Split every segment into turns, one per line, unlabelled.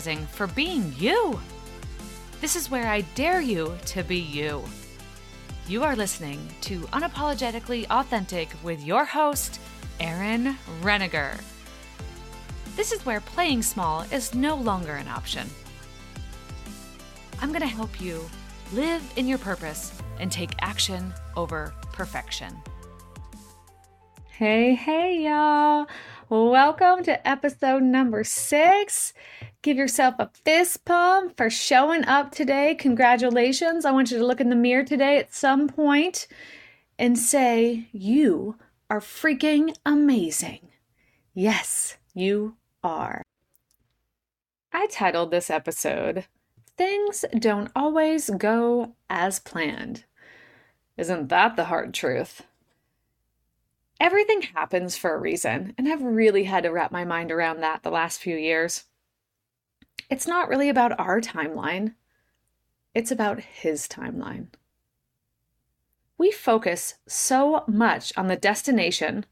For being you. This is where I dare you to be you. You are listening to Unapologetically Authentic with your host, Erin Reniger. This is where playing small is no longer an option. I'm going to help you live in your purpose and take action over perfection. Hey, hey, y'all. Welcome to episode number six. Give yourself a fist pump for showing up today. Congratulations. I want you to look in the mirror today at some point and say, You are freaking amazing. Yes, you are. I titled this episode, Things Don't Always Go as Planned. Isn't that the hard truth? Everything happens for a reason, and I've really had to wrap my mind around that the last few years. It's not really about our timeline, it's about his timeline. We focus so much on the destination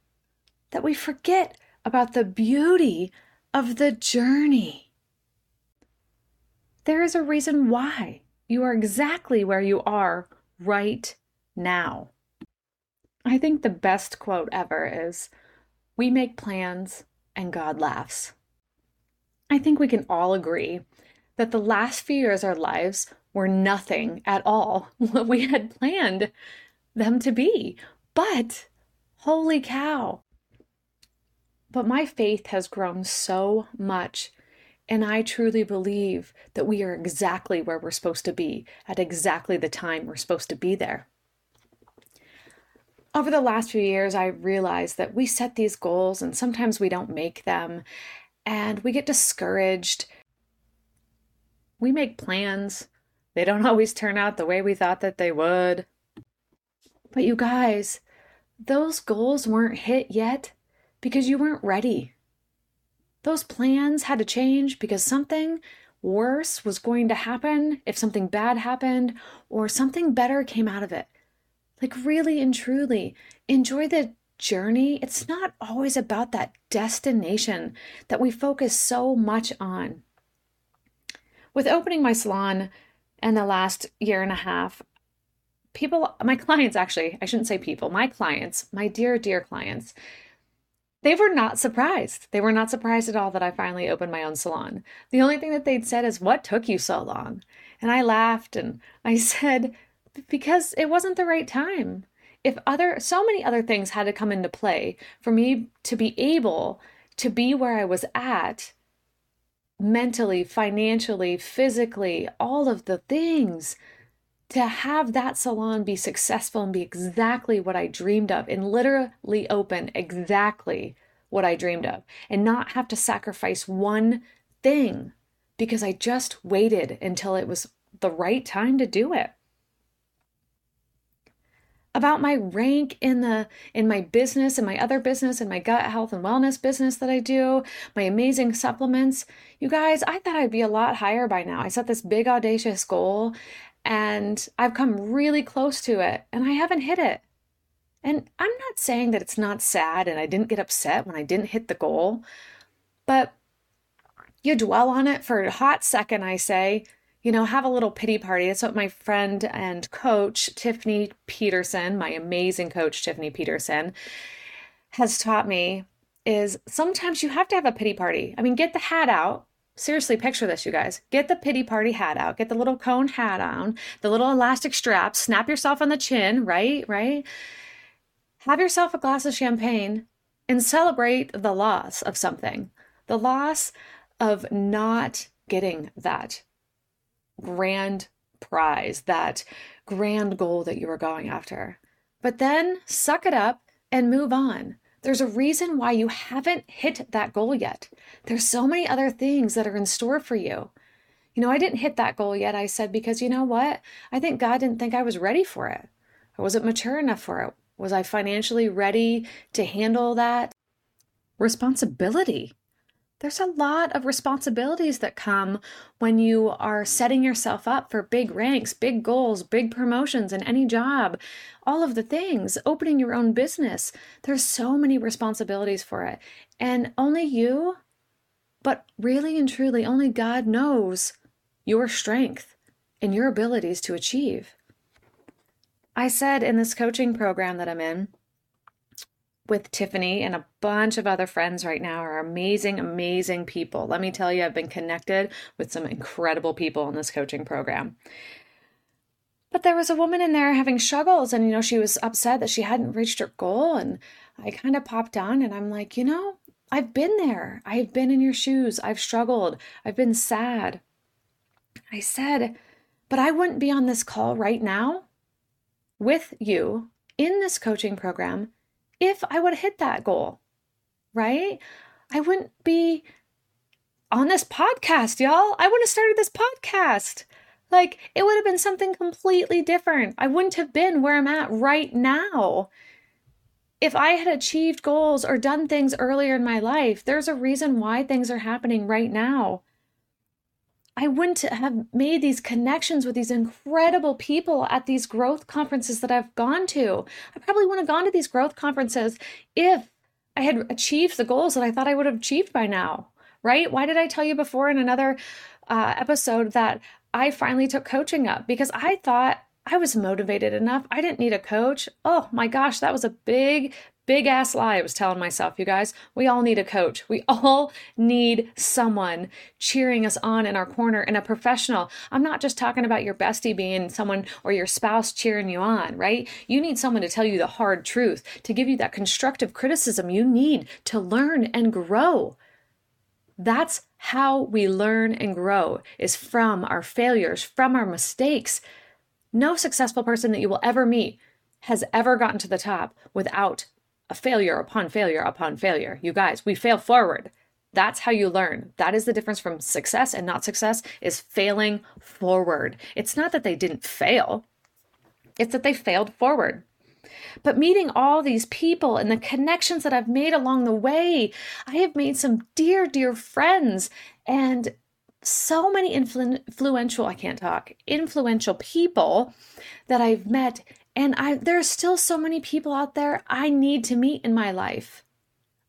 that we forget about the beauty of the journey. There is a reason why you are exactly where you are right now. I think the best quote ever is We make plans and God laughs. I think we can all agree that the last few years of our lives were nothing at all what we had planned them to be. But holy cow. But my faith has grown so much, and I truly believe that we are exactly where we're supposed to be at exactly the time we're supposed to be there. Over the last few years, I realized that we set these goals and sometimes we don't make them and we get discouraged. We make plans, they don't always turn out the way we thought that they would. But you guys, those goals weren't hit yet because you weren't ready. Those plans had to change because something worse was going to happen if something bad happened or something better came out of it. Like, really and truly, enjoy the journey, it's not always about that destination that we focus so much on. With opening my salon in the last year and a half, people, my clients actually, I shouldn't say people, my clients, my dear, dear clients, they were not surprised. They were not surprised at all that I finally opened my own salon. The only thing that they'd said is, What took you so long? And I laughed and I said, Because it wasn't the right time if other so many other things had to come into play for me to be able to be where I was at mentally, financially, physically, all of the things to have that salon be successful and be exactly what I dreamed of and literally open exactly what I dreamed of and not have to sacrifice one thing because I just waited until it was the right time to do it about my rank in the in my business and my other business and my gut health and wellness business that I do, my amazing supplements. You guys, I thought I'd be a lot higher by now. I set this big audacious goal and I've come really close to it and I haven't hit it. And I'm not saying that it's not sad and I didn't get upset when I didn't hit the goal, but you dwell on it for a hot second, I say, you know, have a little pity party. That's what my friend and coach, Tiffany Peterson, my amazing coach, Tiffany Peterson, has taught me is sometimes you have to have a pity party. I mean, get the hat out. Seriously, picture this, you guys. Get the pity party hat out. Get the little cone hat on, the little elastic strap, snap yourself on the chin, right? Right? Have yourself a glass of champagne and celebrate the loss of something. The loss of not getting that grand prize, that grand goal that you were going after. But then suck it up and move on. There's a reason why you haven't hit that goal yet. There's so many other things that are in store for you. You know, I didn't hit that goal yet, I said, because you know what? I think God didn't think I was ready for it. I wasn't mature enough for it. Was I financially ready to handle that responsibility? There's a lot of responsibilities that come when you are setting yourself up for big ranks, big goals, big promotions in any job, all of the things, opening your own business. There's so many responsibilities for it. And only you But really and truly, only God knows your strength and your abilities to achieve. I said in this coaching program that I'm in with Tiffany and a bunch of other friends right now are amazing, amazing people. Let me tell you, I've been connected with some incredible people in this coaching program. But there was a woman in there having struggles, and you know, she was upset that she hadn't reached her goal. And I kind of popped on and I'm like, you know, I've been there. I've been in your shoes. I've struggled. I've been sad. I said, but I wouldn't be on this call right now with you in this coaching program if I would have hit that goal, right? I wouldn't be on this podcast, y'all. I wouldn't have started this podcast. Like, it would have been something completely different. I wouldn't have been where I'm at right now. If I had achieved goals or done things earlier in my life, there's a reason why things are happening right now. I wouldn't have made these connections with these incredible people at these growth conferences that I've gone to. I probably wouldn't have gone to these growth conferences if I had achieved the goals that I thought I would have achieved by now, right? Why did I tell you before in another uh, episode that I finally took coaching up? Because I thought I was motivated enough. I didn't need a coach. Oh my gosh, that was a big, big ass lie I was telling myself, you guys. We all need a coach. We all need someone cheering us on in our corner and a professional. I'm not just talking about your bestie being someone or your spouse cheering you on, right? You need someone to tell you the hard truth, to give you that constructive criticism you need to learn and grow. That's how we learn and grow is from our failures, from our mistakes. No successful person that you will ever meet has ever gotten to the top without a failure upon failure upon failure. You guys, we fail forward. That's how you learn. That is the difference from success and not success is failing forward. It's not that they didn't fail. It's that they failed forward. But meeting all these people and the connections that I've made along the way, I have made some dear, dear friends and so many influ- influential, I can't talk, influential people that I've met and I there are still so many people out there I need to meet in my life.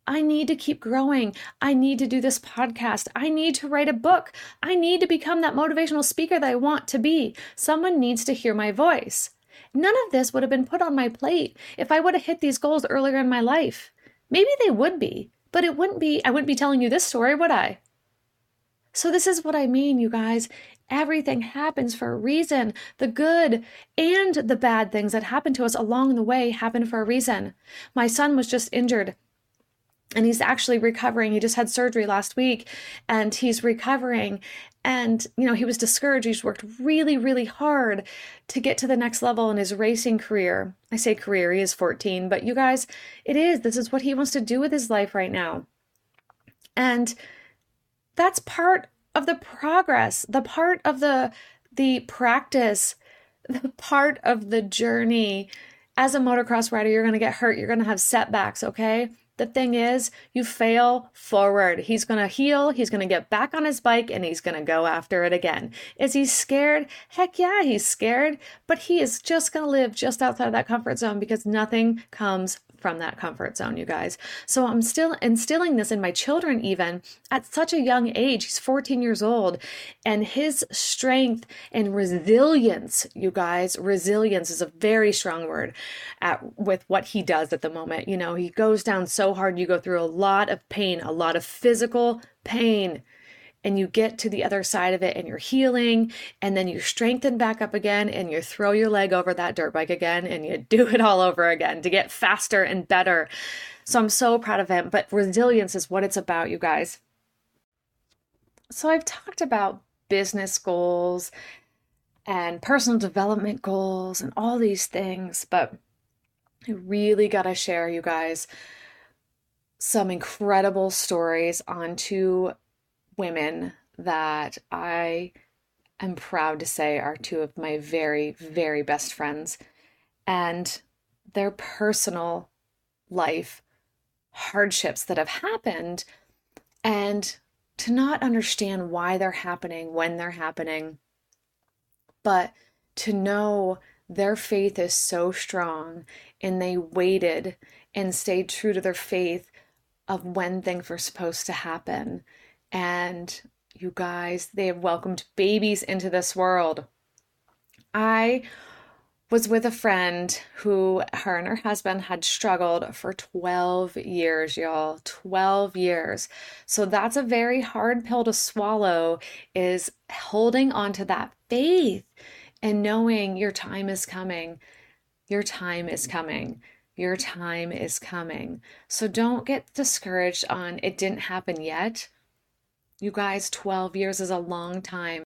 I need to keep growing. I need to do this podcast. I need to write a book. I need to become that motivational speaker that I want to be. Someone needs to hear my voice. None of this would have been put on my plate if I would have hit these goals earlier in my life. Maybe they would be, but it wouldn't be, I wouldn't be telling you this story, would I? So, this is what I mean, you guys. Everything happens for a reason. The good and the bad things that happen to us along the way happen for a reason. My son was just injured and he's actually recovering. He just had surgery last week and he's recovering. And, you know, he was discouraged. He's worked really, really hard to get to the next level in his racing career. I say career, he is 14, but you guys, it is. This is what he wants to do with his life right now. And that's part of the progress, the part of the the practice, the part of the journey. As a motocross rider, you're going to get hurt, you're going to have setbacks, okay? The thing is, you fail forward. He's going to heal, he's going to get back on his bike, and he's going to go after it again. Is he scared? Heck yeah, he's scared, but he is just going to live just outside of that comfort zone because nothing comes from that comfort zone, you guys. So I'm still instilling this in my children, even at such a young age. He's 14 years old, and his strength and resilience, you guys, resilience is a very strong word at, with what he does at the moment. You know, he goes down so hard, you go through a lot of pain, a lot of physical pain and you get to the other side of it and you're healing and then you strengthen back up again and you throw your leg over that dirt bike again and you do it all over again to get faster and better. So I'm so proud of him, but resilience is what it's about, you guys. So I've talked about business goals and personal development goals and all these things, but I really got to share you guys some incredible stories on two women that I am proud to say are two of my very, very best friends. And their personal life hardships that have happened, and to not understand why they're happening, when they're happening, but to know their faith is so strong and they waited and stayed true to their faith of when things were supposed to happen And you guys, they have welcomed babies into this world. I was with a friend who her and her husband had struggled for 12 years, y'all. 12 years. So that's a very hard pill to swallow is holding on to that faith and knowing your time is coming. Your time is coming. Your time is coming. So don't get discouraged on it didn't happen yet. You guys, 12 years is a long time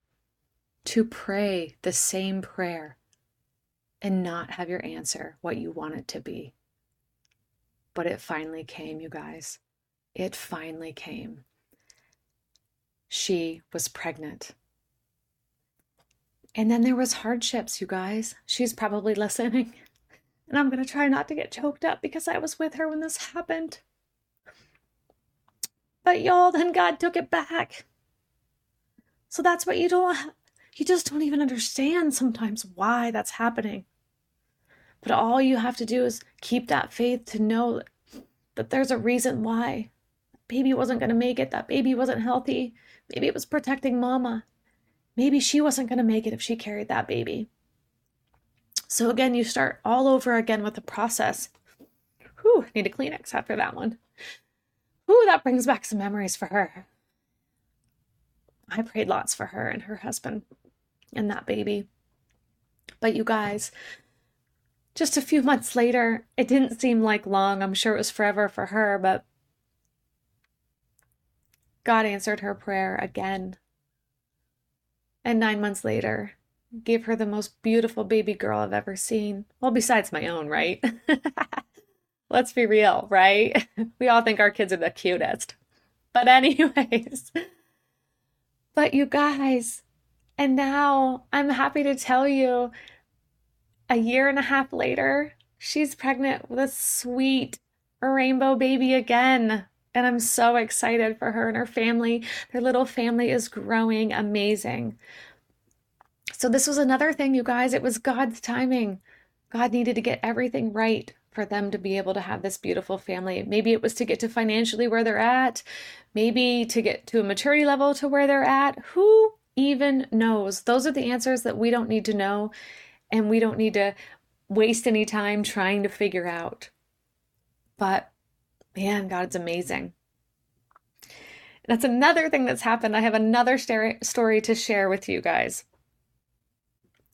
to pray the same prayer and not have your answer what you want it to be. But it finally came, you guys. It finally came. She was pregnant. And then there was hardships, you guys. She's probably listening. And I'm going to try not to get choked up because I was with her when this happened. But y'all, then God took it back. So that's what you don't you just don't even understand sometimes why that's happening. But all you have to do is keep that faith to know that there's a reason why. That baby wasn't going to make it. That baby wasn't healthy. Maybe it was protecting mama. Maybe she wasn't going to make it if she carried that baby. So again, you start all over again with the process. Whew, need a Kleenex after that one. Whew, that brings back some memories for her. I prayed lots for her and her husband and that baby. But you guys, just a few months later, it didn't seem like long. I'm sure it was forever for her, but God answered her prayer again. And nine months later, gave her the most beautiful baby girl I've ever seen. Well, besides my own, right? Let's be real, right? We all think our kids are the cutest. But, anyways, but you guys, and now I'm happy to tell you a year and a half later, she's pregnant with a sweet rainbow baby again. And I'm so excited for her and her family. Their little family is growing amazing. So, this was another thing, you guys. It was God's timing. God needed to get everything right for them to be able to have this beautiful family. Maybe it was to get to financially where they're at, maybe to get to a maturity level to where they're at. Who even knows? Those are the answers that we don't need to know and we don't need to waste any time trying to figure out. But man, God's amazing. That's another thing that's happened. I have another story to share with you guys.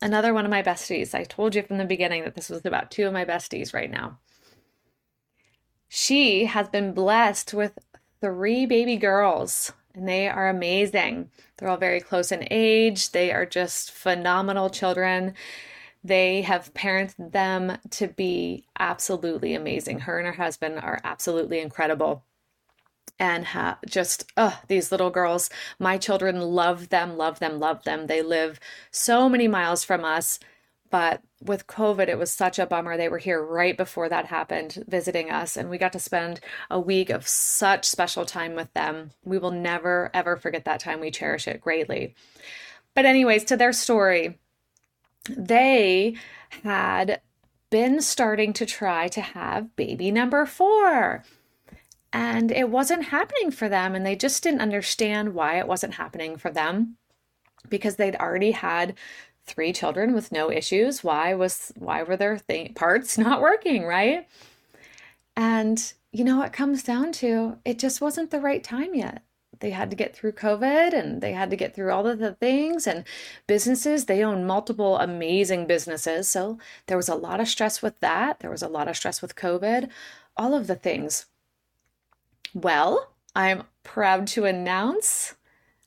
Another one of my besties. I told you from the beginning that this was about two of my besties right now. She has been blessed with three baby girls, and they are amazing. They're all very close in age. They are just phenomenal children. They have parented them to be absolutely amazing. Her and her husband are absolutely incredible. And ha- just, oh, these little girls, my children love them, love them, love them. They live so many miles from us. But with COVID, it was such a bummer. They were here right before that happened, visiting us, and we got to spend a week of such special time with them. We will never, ever forget that time. We cherish it greatly. But, anyways, to their story, they had been starting to try to have baby number four. And it wasn't happening for them. And they just didn't understand why it wasn't happening for them because they'd already had three children with no issues. Why was why were their th- parts not working, right? And you know what comes down to it just wasn't the right time yet they had to get through COVID and they had to get through all of the things and businesses. They own multiple amazing businesses. So there was a lot of stress with that. There was a lot of stress with COVID, all of the things. Well, I'm proud to announce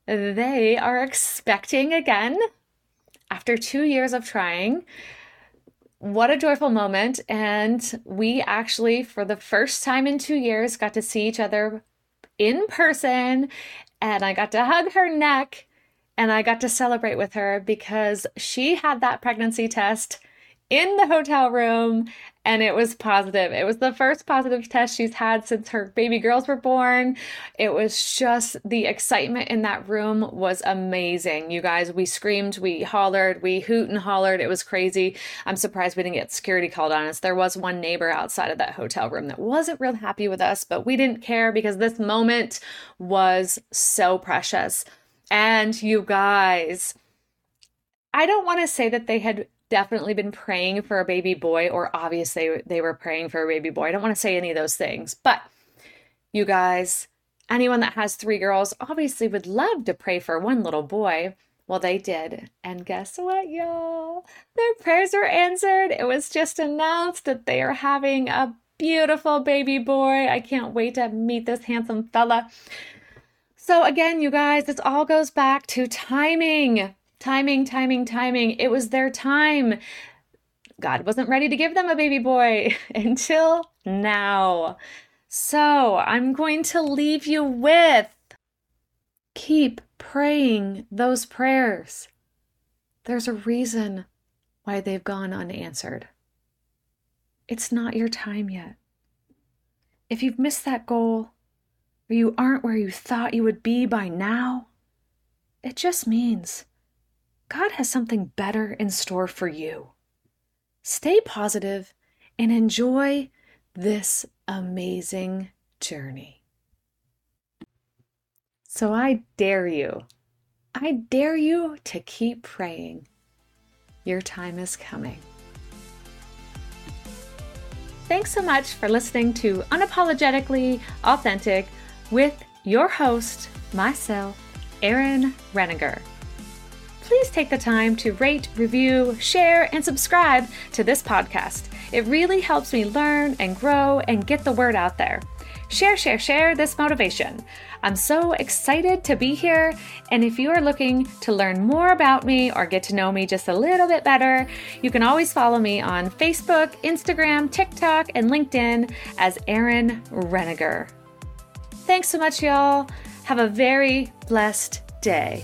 they are expecting again after two years of trying. What a joyful moment. And we actually, for the first time in two years, got to see each other in person and I got to hug her neck and I got to celebrate with her because she had that pregnancy test in the hotel room and it was positive. It was the first positive test she's had since her baby girls were born. It was just the excitement in that room was amazing. You guys, we screamed, we hollered, we hoot and hollered. It was crazy. I'm surprised we didn't get security called on us. There was one neighbor outside of that hotel room that wasn't real happy with us, but we didn't care because this moment was so precious. And you guys, I don't want to say that they had definitely been praying for a baby boy, or obviously they were praying for a baby boy. I don't want to say any of those things, but you guys, anyone that has three girls obviously would love to pray for one little boy. Well, they did. And guess what, y'all? Their prayers were answered. It was just announced that they are having a beautiful baby boy. I can't wait to meet this handsome fella. So, again, you guys, this all goes back to timing. Timing, timing, timing. It was their time. God wasn't ready to give them a baby boy until now. So I'm going to leave you with keep praying those prayers. There's a reason why they've gone unanswered. It's not your time yet. If you've missed that goal, or you aren't where you thought you would be by now, it just means God has something better in store for you. Stay positive and enjoy this amazing journey. So I dare you, I dare you to keep praying. Your time is coming. Thanks so much for listening to Unapologetically Authentic with your host, myself, Erin Reniger please take the time to rate, review, share, and subscribe to this podcast. It really helps me learn and grow and get the word out there. Share, share, share this motivation. I'm so excited to be here. And if you are looking to learn more about me or get to know me just a little bit better, you can always follow me on Facebook, Instagram, TikTok, and LinkedIn as Erin Reniger. Thanks so much, y'all. Have a very blessed day.